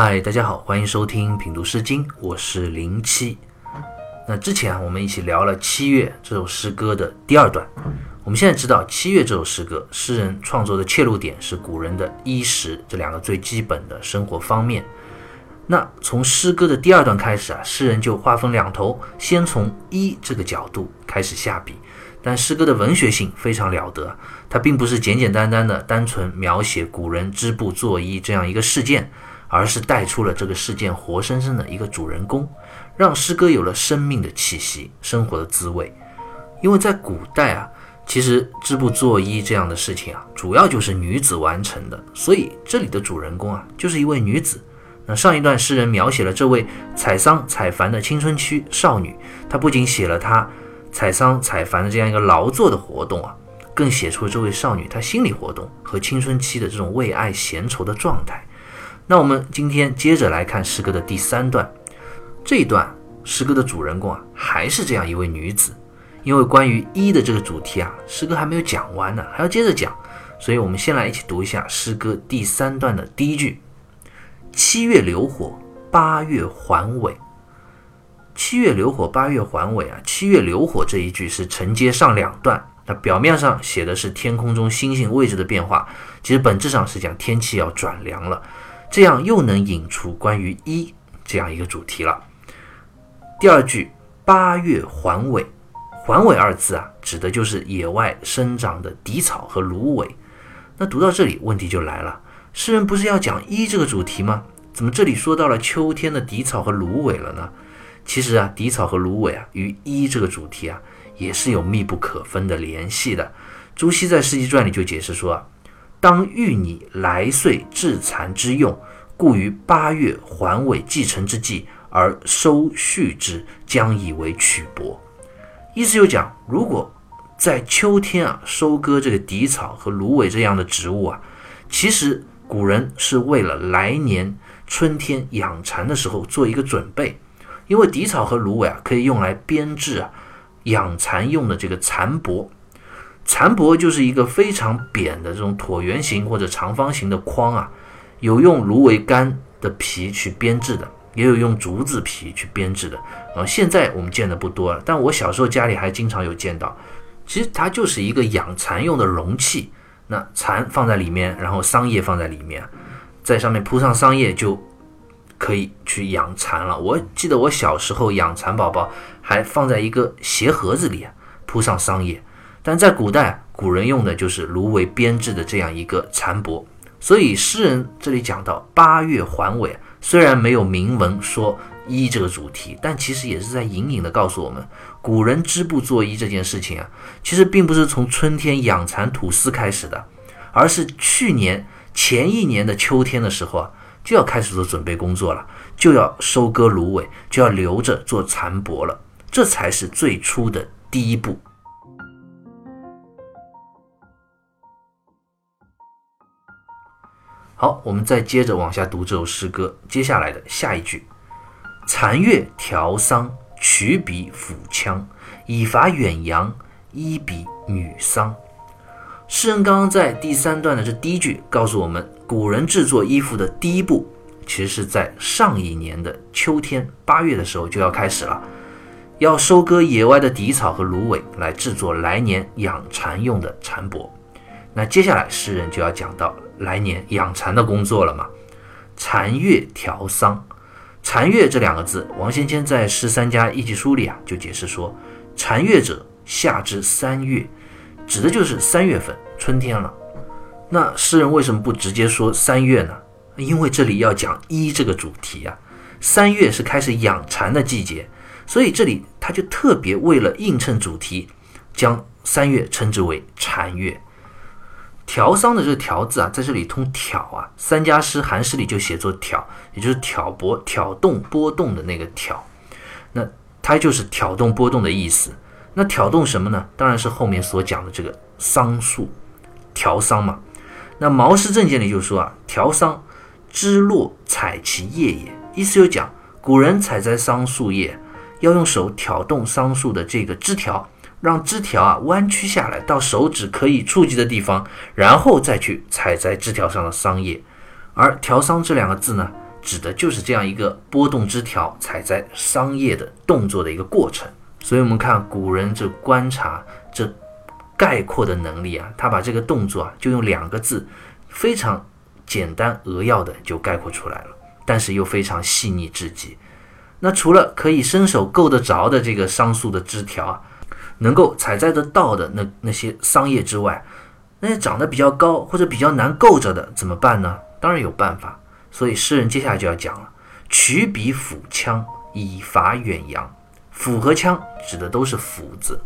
嗨，大家好，欢迎收听品读诗经，我是零七。那之前，我们一起聊了《七月》这首诗歌的第二段。我们现在知道，《七月》这首诗歌，诗人创作的切入点是古人的衣食这两个最基本的生活方面。那从诗歌的第二段开始啊，诗人就划分两头，先从衣这个角度开始下笔。但诗歌的文学性非常了得，它并不是简简单单的单纯描写古人织布做衣这样一个事件。而是带出了这个事件活生生的一个主人公，让诗歌有了生命的气息、生活的滋味。因为在古代啊，其实织布做衣这样的事情啊，主要就是女子完成的，所以这里的主人公啊，就是一位女子。那上一段诗人描写了这位采桑采繁的青春期少女，她不仅写了她采桑采繁的这样一个劳作的活动啊，更写出了这位少女她心理活动和青春期的这种为爱闲愁的状态。那我们今天接着来看诗歌的第三段，这一段诗歌的主人公啊，还是这样一位女子。因为关于一的这个主题啊，诗歌还没有讲完呢，还要接着讲，所以我们先来一起读一下诗歌第三段的第一句：七月流火，八月还尾。七月流火，八月还尾啊！七月流火这一句是承接上两段，那表面上写的是天空中星星位置的变化，其实本质上是讲天气要转凉了。这样又能引出关于一这样一个主题了。第二句“八月环尾”，“环尾”二字啊，指的就是野外生长的荻草和芦苇。那读到这里，问题就来了：诗人不是要讲一这个主题吗？怎么这里说到了秋天的荻草和芦苇了呢？其实啊，荻草和芦苇啊，与一这个主题啊，也是有密不可分的联系的。朱熹在《世纪传》里就解释说啊。当欲拟来岁至残之用，故于八月还尾继承之际而收续之，将以为曲帛。意思就讲，如果在秋天啊收割这个荻草和芦苇这样的植物啊，其实古人是为了来年春天养蚕的时候做一个准备，因为荻草和芦苇啊可以用来编制啊养蚕用的这个蚕帛。蚕帛就是一个非常扁的这种椭圆形或者长方形的筐啊，有用芦苇干的皮去编制的，也有用竹子皮去编制的。啊，现在我们见的不多了，但我小时候家里还经常有见到。其实它就是一个养蚕用的容器，那蚕放在里面，然后桑叶放在里面，在上面铺上桑叶就可以去养蚕了。我记得我小时候养蚕宝宝还放在一个鞋盒子里，铺上桑叶。但在古代，古人用的就是芦苇编制的这样一个蚕帛，所以诗人这里讲到八月还尾，虽然没有明文说衣这个主题，但其实也是在隐隐的告诉我们，古人织布做衣这件事情啊，其实并不是从春天养蚕吐丝开始的，而是去年前一年的秋天的时候啊，就要开始做准备工作了，就要收割芦苇，就要留着做蚕帛了，这才是最初的第一步。好，我们再接着往下读这首诗歌。接下来的下一句：“残月调桑，曲笔抚羌，以伐远扬，一比女桑。”诗人刚刚在第三段的这第一句告诉我们，古人制作衣服的第一步，其实是在上一年的秋天八月的时候就要开始了，要收割野外的荻草和芦苇，来制作来年养蚕用的蚕帛。那接下来诗人就要讲到。来年养蚕的工作了嘛？蚕月调桑，蚕月这两个字，王先谦在《诗三家一集书》里啊就解释说，蚕月者，夏至三月，指的就是三月份，春天了。那诗人为什么不直接说三月呢？因为这里要讲一这个主题啊，三月是开始养蚕的季节，所以这里他就特别为了映衬主题，将三月称之为蚕月。调桑的这个调字啊，在这里通挑啊，三家诗韩诗里就写作挑，也就是挑拨、挑动、波动的那个挑，那它就是挑动、波动的意思。那挑动什么呢？当然是后面所讲的这个桑树，调桑嘛。那《毛氏正见》里就说啊，调桑，枝落采其叶也，意思就讲古人采摘桑树叶，要用手挑动桑树的这个枝条。让枝条啊弯曲下来，到手指可以触及的地方，然后再去采摘枝条上的桑叶。而“调桑”这两个字呢，指的就是这样一个拨动枝条采摘桑叶的动作的一个过程。所以，我们看古人这观察这概括的能力啊，他把这个动作啊，就用两个字，非常简单扼要的就概括出来了，但是又非常细腻至极。那除了可以伸手够得着的这个桑树的枝条啊，能够采摘得到的那那些桑叶之外，那些长得比较高或者比较难够着的怎么办呢？当然有办法。所以诗人接下来就要讲了：取彼斧枪，以伐远扬。斧和枪指的都是斧子，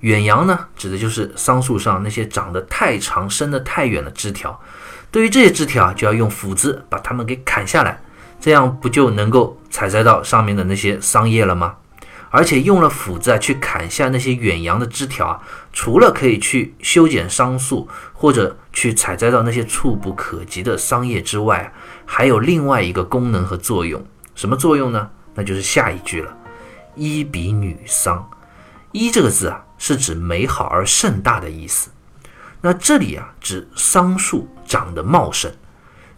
远扬呢，指的就是桑树上那些长得太长、伸得太远的枝条。对于这些枝条，就要用斧子把它们给砍下来，这样不就能够采摘到上面的那些桑叶了吗？而且用了斧子啊，去砍下那些远扬的枝条啊，除了可以去修剪桑树，或者去采摘到那些触不可及的桑叶之外，还有另外一个功能和作用。什么作用呢？那就是下一句了。一比女桑，一这个字啊，是指美好而盛大的意思。那这里啊，指桑树长得茂盛。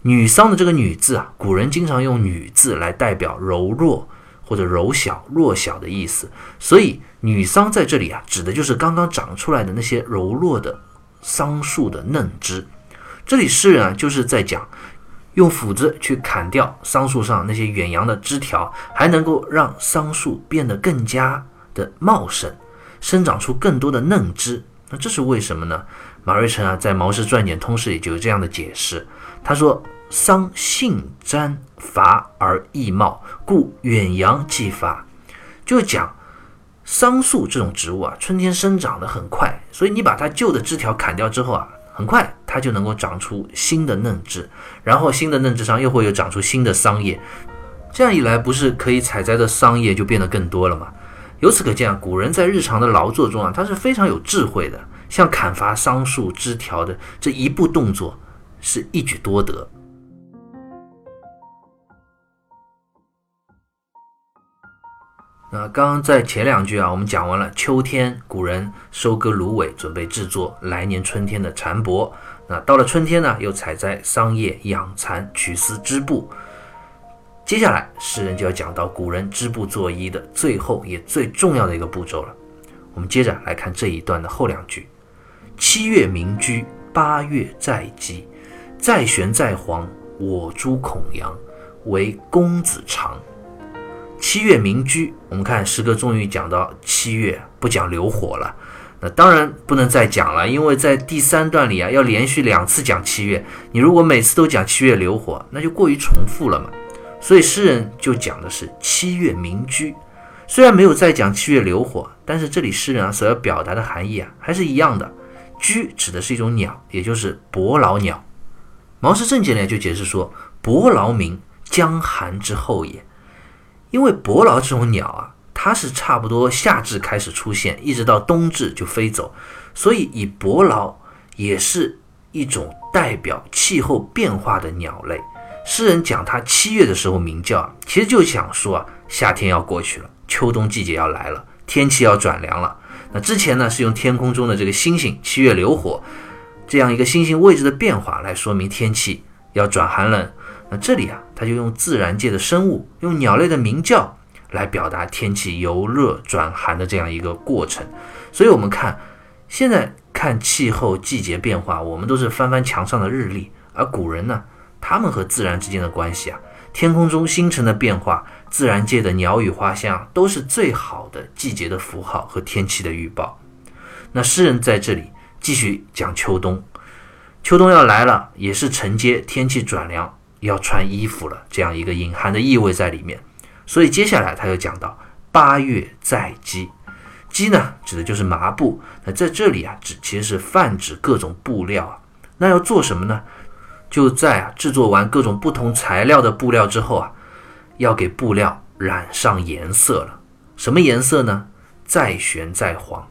女桑的这个女字啊，古人经常用女字来代表柔弱或者柔小、弱小的意思。所以女桑在这里啊，指的就是刚刚长出来的那些柔弱的桑树的嫩枝。这里诗人啊，就是在讲。用斧子去砍掉桑树上那些远扬的枝条，还能够让桑树变得更加的茂盛，生长出更多的嫩枝。那这是为什么呢？马瑞辰啊，在《毛氏传简通释》里就有这样的解释。他说：“桑性粘伐而易茂，故远扬即伐。”就讲桑树这种植物啊，春天生长的很快，所以你把它旧的枝条砍掉之后啊。很快，它就能够长出新的嫩枝，然后新的嫩枝上又会有长出新的桑叶，这样一来，不是可以采摘的桑叶就变得更多了吗？由此可见啊，古人在日常的劳作中啊，他是非常有智慧的，像砍伐桑树枝条的这一步动作，是一举多得。那刚刚在前两句啊，我们讲完了秋天，古人收割芦苇，准备制作来年春天的蚕帛。那到了春天呢，又采摘桑叶，养蚕，取丝织布。接下来，诗人就要讲到古人织布作衣的最后也最重要的一个步骤了。我们接着来看这一段的后两句：七月鸣居，八月在鸡，在玄在黄，我诸孔阳，为公子长。七月明居，我们看诗歌终于讲到七月不讲流火了。那当然不能再讲了，因为在第三段里啊，要连续两次讲七月。你如果每次都讲七月流火，那就过于重复了嘛。所以诗人就讲的是七月明居。虽然没有再讲七月流火，但是这里诗人啊所要表达的含义啊还是一样的。居指的是一种鸟，也就是伯劳鸟。毛氏正解呢就解释说：伯劳鸣，将寒之后也。因为伯劳这种鸟啊，它是差不多夏至开始出现，一直到冬至就飞走，所以以伯劳也是一种代表气候变化的鸟类。诗人讲它七月的时候鸣叫，其实就想说啊，夏天要过去了，秋冬季节要来了，天气要转凉了。那之前呢，是用天空中的这个星星七月流火这样一个星星位置的变化来说明天气要转寒冷。那这里啊，他就用自然界的生物，用鸟类的鸣叫来表达天气由热转寒的这样一个过程。所以，我们看现在看气候季节变化，我们都是翻翻墙上的日历，而古人呢，他们和自然之间的关系啊，天空中星辰的变化，自然界的鸟语花香，都是最好的季节的符号和天气的预报。那诗人在这里继续讲秋冬，秋冬要来了，也是承接天气转凉。要穿衣服了，这样一个隐含的意味在里面。所以接下来他又讲到八月在织，织呢指的就是麻布。那在这里啊，指其实是泛指各种布料啊。那要做什么呢？就在啊制作完各种不同材料的布料之后啊，要给布料染上颜色了。什么颜色呢？再玄再黄。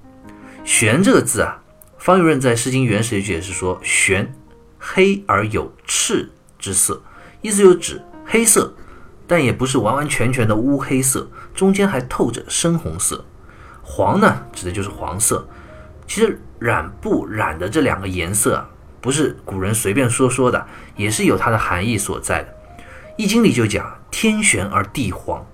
玄这个字啊，方玉润在《诗经原始》解释说：玄，黑而有赤之色。意思就指黑色，但也不是完完全全的乌黑色，中间还透着深红色。黄呢，指的就是黄色。其实染布染的这两个颜色啊，不是古人随便说说的，也是有它的含义所在的。易经》里就讲天玄而地黄，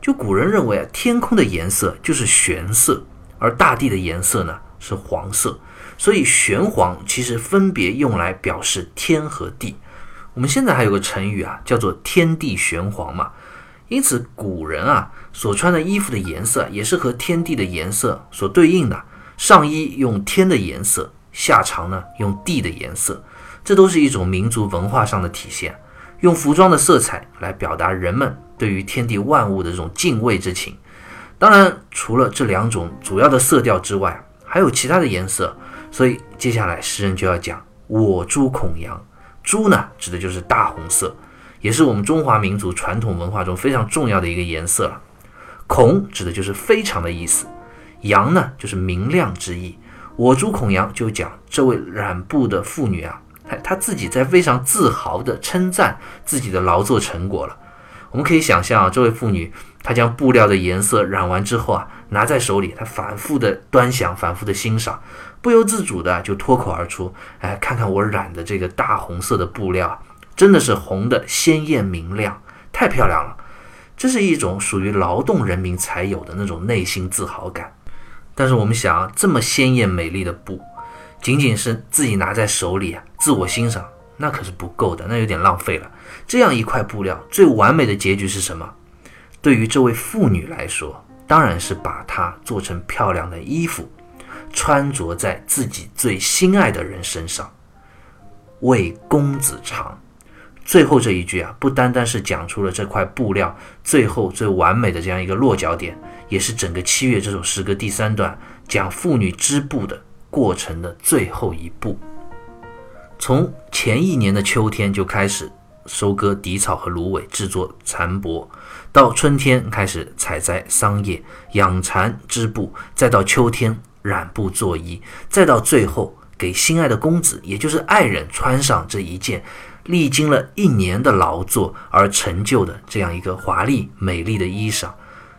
就古人认为啊，天空的颜色就是玄色，而大地的颜色呢是黄色，所以玄黄其实分别用来表示天和地。我们现在还有个成语啊，叫做天地玄黄嘛。因此，古人啊所穿的衣服的颜色也是和天地的颜色所对应的。上衣用天的颜色，下裳呢用地的颜色，这都是一种民族文化上的体现。用服装的色彩来表达人们对于天地万物的这种敬畏之情。当然，除了这两种主要的色调之外，还有其他的颜色。所以，接下来诗人就要讲“我朱孔阳”。朱呢，指的就是大红色。也是我们中华民族传统文化中非常重要的一个颜色了。孔指的就是非常的意思，阳呢就是明亮之意。我朱孔阳就讲这位染布的妇女啊，她她自己在非常自豪地称赞自己的劳作成果了。我们可以想象啊，这位妇女她将布料的颜色染完之后啊，拿在手里，她反复的端详，反复的欣赏，不由自主的就脱口而出：“哎，看看我染的这个大红色的布料。”真的是红的鲜艳明亮，太漂亮了。这是一种属于劳动人民才有的那种内心自豪感。但是我们想，这么鲜艳美丽的布，仅仅是自己拿在手里啊，自我欣赏，那可是不够的，那有点浪费了。这样一块布料，最完美的结局是什么？对于这位妇女来说，当然是把它做成漂亮的衣服，穿着在自己最心爱的人身上，为公子长。最后这一句啊，不单单是讲出了这块布料最后最完美的这样一个落脚点，也是整个七月这首诗歌第三段讲妇女织布的过程的最后一步。从前一年的秋天就开始收割荻草和芦苇，制作蚕帛，到春天开始采摘桑叶、养蚕织布，再到秋天染布做衣，再到最后给心爱的公子，也就是爱人穿上这一件。历经了一年的劳作而成就的这样一个华丽美丽的衣裳，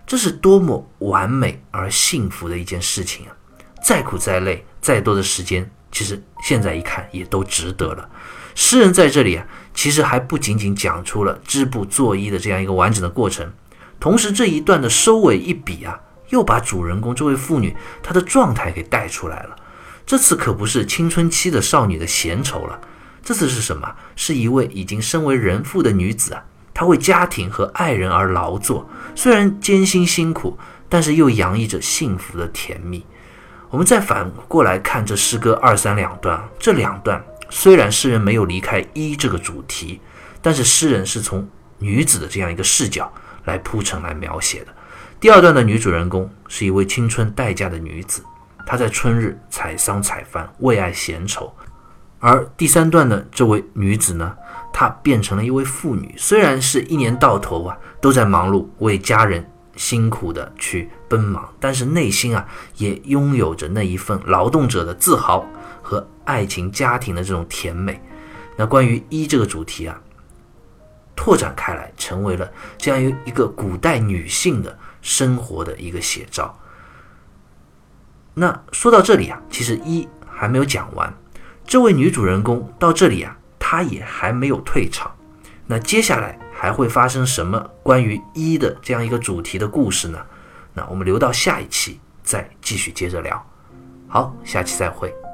这是多么完美而幸福的一件事情啊！再苦再累，再多的时间，其实现在一看也都值得了。诗人在这里啊，其实还不仅仅讲出了织布做衣的这样一个完整的过程，同时这一段的收尾一笔啊，又把主人公这位妇女她的状态给带出来了。这次可不是青春期的少女的闲愁了。这次是什么？是一位已经身为人妇的女子啊，她为家庭和爱人而劳作，虽然艰辛辛苦，但是又洋溢着幸福的甜蜜。我们再反过来看这诗歌二三两段，这两段虽然诗人没有离开一这个主题，但是诗人是从女子的这样一个视角来铺陈来描写的。第二段的女主人公是一位青春待嫁的女子，她在春日采桑采番，为爱闲愁。而第三段的这位女子呢，她变成了一位妇女。虽然是一年到头啊都在忙碌，为家人辛苦的去奔忙，但是内心啊也拥有着那一份劳动者的自豪和爱情家庭的这种甜美。那关于一这个主题啊，拓展开来，成为了这样一一个古代女性的生活的一个写照。那说到这里啊，其实一还没有讲完。这位女主人公到这里啊，她也还没有退场。那接下来还会发生什么关于一的这样一个主题的故事呢？那我们留到下一期再继续接着聊。好，下期再会。